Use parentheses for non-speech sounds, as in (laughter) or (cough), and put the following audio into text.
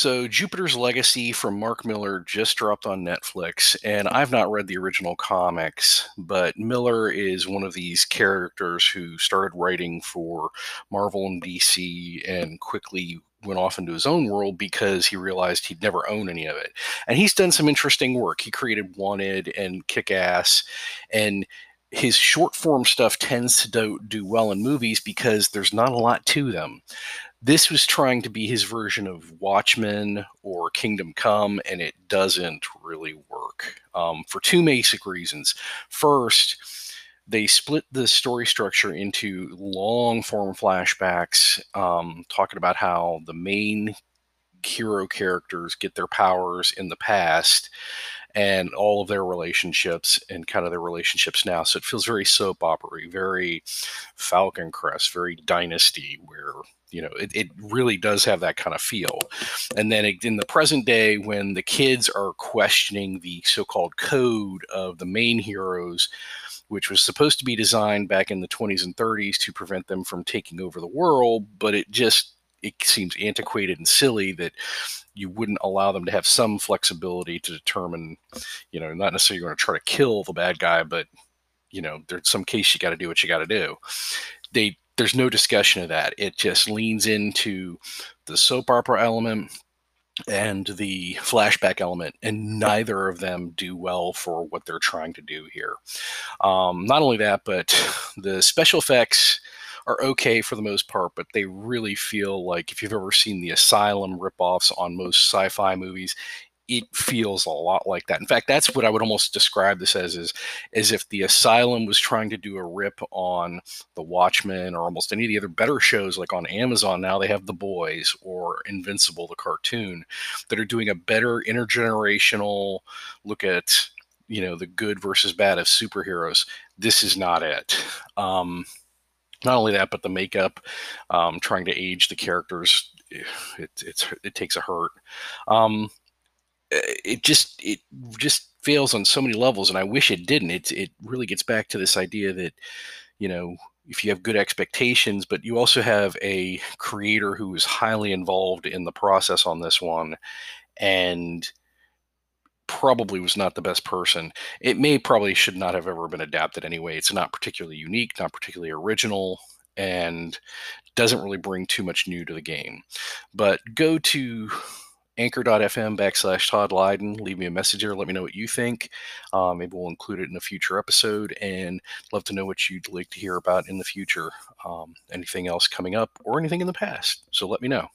So, Jupiter's Legacy from Mark Millar just dropped on Netflix, and I've not read the original comics, but Millar is one of these characters who started writing for Marvel and DC and quickly went off into his own world because he realized he'd never own any of it. And he's done some interesting work. He created Wanted and Kick Ass, and his short form stuff tends to do, do well in movies because there's not a lot to them this was trying to be his version of Watchmen or Kingdom Come, and it doesn't really work um, for two basic reasons. First, they split the story structure into long form flashbacks, um, talking about how the main hero characters get their powers in the past and all of their relationships and kind of their relationships now. So it feels very soap opera, very Falcon Crest, very Dynasty, where you know it, it really does have that kind of feel. And then in the present day, when the kids are questioning the so-called code of the main heroes which was supposed to be designed back in the 20s and 30s to prevent them from taking over the world, but it just it seems antiquated and silly that you wouldn't allow them to have some flexibility to determine, you know, not necessarily going to try to kill the bad guy, but you know, there's some case you got to do what you got to do. They there's no discussion of that. It just leans into the soap opera element and the flashback element, and neither of them do well for what they're trying to do here. Um, not only that, but (sighs) the special effects are okay for the most part, but they really feel like if you've ever seen the Asylum ripoffs on most sci-fi movies, it feels a lot like that. In fact, that's what I would almost describe this as is as if the Asylum was trying to do a rip on The Watchmen or almost any of the other better shows like on Amazon now they have The Boys or Invincible the cartoon that are doing a better intergenerational look at you know the good versus bad of superheroes. This is not it. Um, not only that, but the makeup, um, trying to age the characters, eh, it, it's it takes a hurt. Um, eh, it just it just fails on so many levels, and I wish it didn't. It it really gets back to this idea that you know if you have good expectations, but you also have a creator who is highly involved in the process on this one, and probably was not the best person. It may probably should not have ever been adapted anyway. It's not particularly unique, not particularly original, and doesn't really bring too much new to the game. But go to anchor.fm backslash Todd Lyden. Leave me a message there. Let me know what you think. Uh, maybe we'll include it in a future episode and love to know what you'd like to hear about in the future. Um, anything else coming up or anything in the past. So let me know.